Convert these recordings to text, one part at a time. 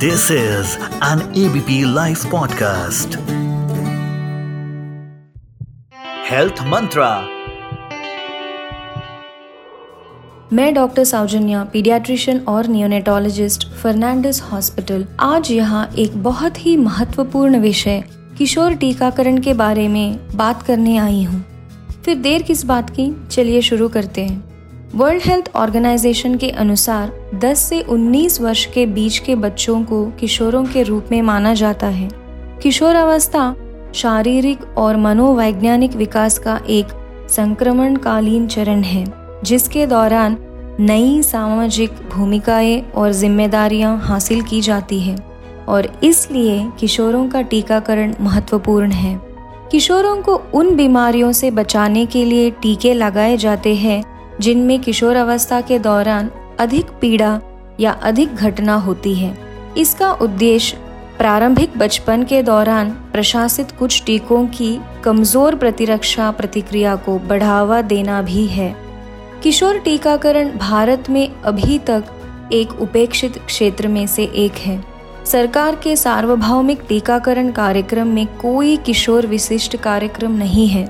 This is an ABP Life podcast. Health Mantra. मैं doctor Saujanya paediatrician और neonatologist Fernandez hospital आज यहाँ एक बहुत ही महत्वपूर्ण विषय, किशोर टीकाकरण के बारे में बात करने आई हूँ फिर देर किस बात की चलिए शुरू करते हैं वर्ल्ड हेल्थ ऑर्गेनाइजेशन के अनुसार 10 से 19 वर्ष के बीच के बच्चों को किशोरों के रूप में माना जाता है। किशोर अवस्था शारीरिक और मनोवैज्ञानिक विकास का एक संक्रमणकालीन चरण है, जिसके दौरान नई सामाजिक भूमिकाएँ और जिम्मेदारियाँ हासिल की जाती है और इसलिए किशोरों का टीकाकरण महत्वपूर्ण है। किशोरों को उन बीमारियों से बचाने के लिए टीके लगाए जाते हैं जिनमें किशोर अवस्था के दौरान अधिक पीड़ा या अधिक घटना होती है। इसका उद्देश्य प्रारंभिक बचपन के दौरान प्रशासित कुछ टीकों की कमज़ोर प्रतिरक्षा प्रतिक्रिया को बढ़ावा देना भी है। किशोर टीकाकरण भारत में अभी तक एक उपेक्षित क्षेत्र में से एक है। सरकार के सार्वभौमिक टीकाकरण कार्यक्रम में कोई किशोर विशिष्ट कार्यक्रम नहीं है।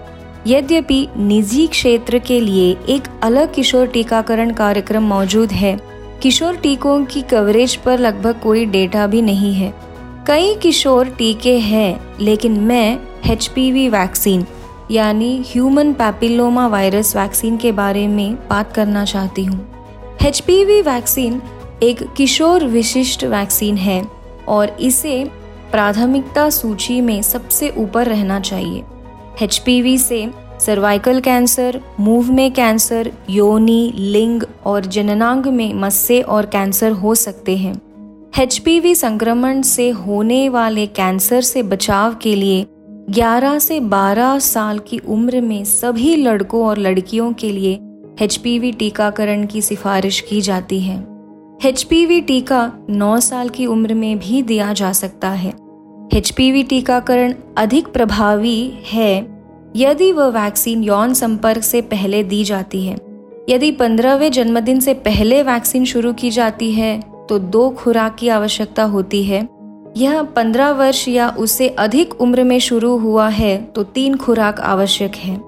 यद्यपि निजी क्षेत्र के लिए एक अलग किशोर टीकाकरण कार्यक्रम मौजूद है, किशोर टीकों की कवरेज पर लगभग कोई डेटा भी नहीं है। कई किशोर टीके हैं, लेकिन मैं एच वैक्सीन यानी ह्यूमन पैपिलोमा वायरस वैक्सीन के बारे में बात करना चाहती हूँ। एच वैक्सीन एक किशोर विशिष्ट वैक्सीन है, और इसे प्राथमिकता सूची में सबसे ऊपर रहना चाहिए। एचपीवी से सर्वाइकल कैंसर मूव में कैंसर योनि लिंग और जननांग में मस्से और कैंसर हो सकते हैं। एचपीवी संक्रमण से होने वाले कैंसर से बचाव के लिए 11 से 12 साल की उम्र में सभी लड़कों और लड़कियों के लिए एचपीवी टीकाकरण की सिफारिश की जाती है। एच टीका 9 साल की उम्र में भी दिया जा सकता है। एच टीकाकरण अधिक प्रभावी है। यदि वह वैक्सीन यौन संपर्क से पहले दी जाती है, यदि पंद्रहवें जन्मदिन से पहले वैक्सीन शुरू की जाती है तो दो खुराक की आवश्यकता होती है। यह पंद्रह वर्ष या उससे अधिक उम्र में शुरू हुआ है तो तीन खुराक आवश्यक है।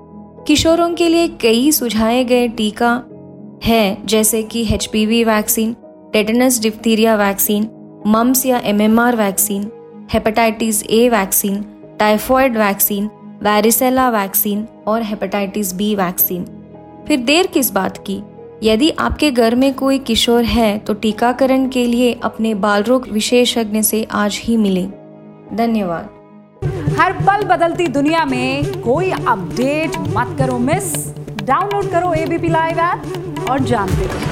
किशोरों के लिए कई सुझाए गए टीका है, जैसे कि H vaccine, tetanus diphtheria vaccine, mumps या MMR vaccine. Hepatitis A vaccine typhoid vaccine varicella vaccine और हेपेटाइटिस बी वैक्सीन फिर देर किस बात की? यदि आपके घर में कोई किशोर है तो टीकाकरण के लिए अपने बाल रोग विशेषज्ञ से आज ही मिलें। धन्यवाद। हर पल बदलती दुनिया में कोई अपडेट मत करो, मिस। डाउनलोड करो एबीपी लाइव ऐप और जानते रहो।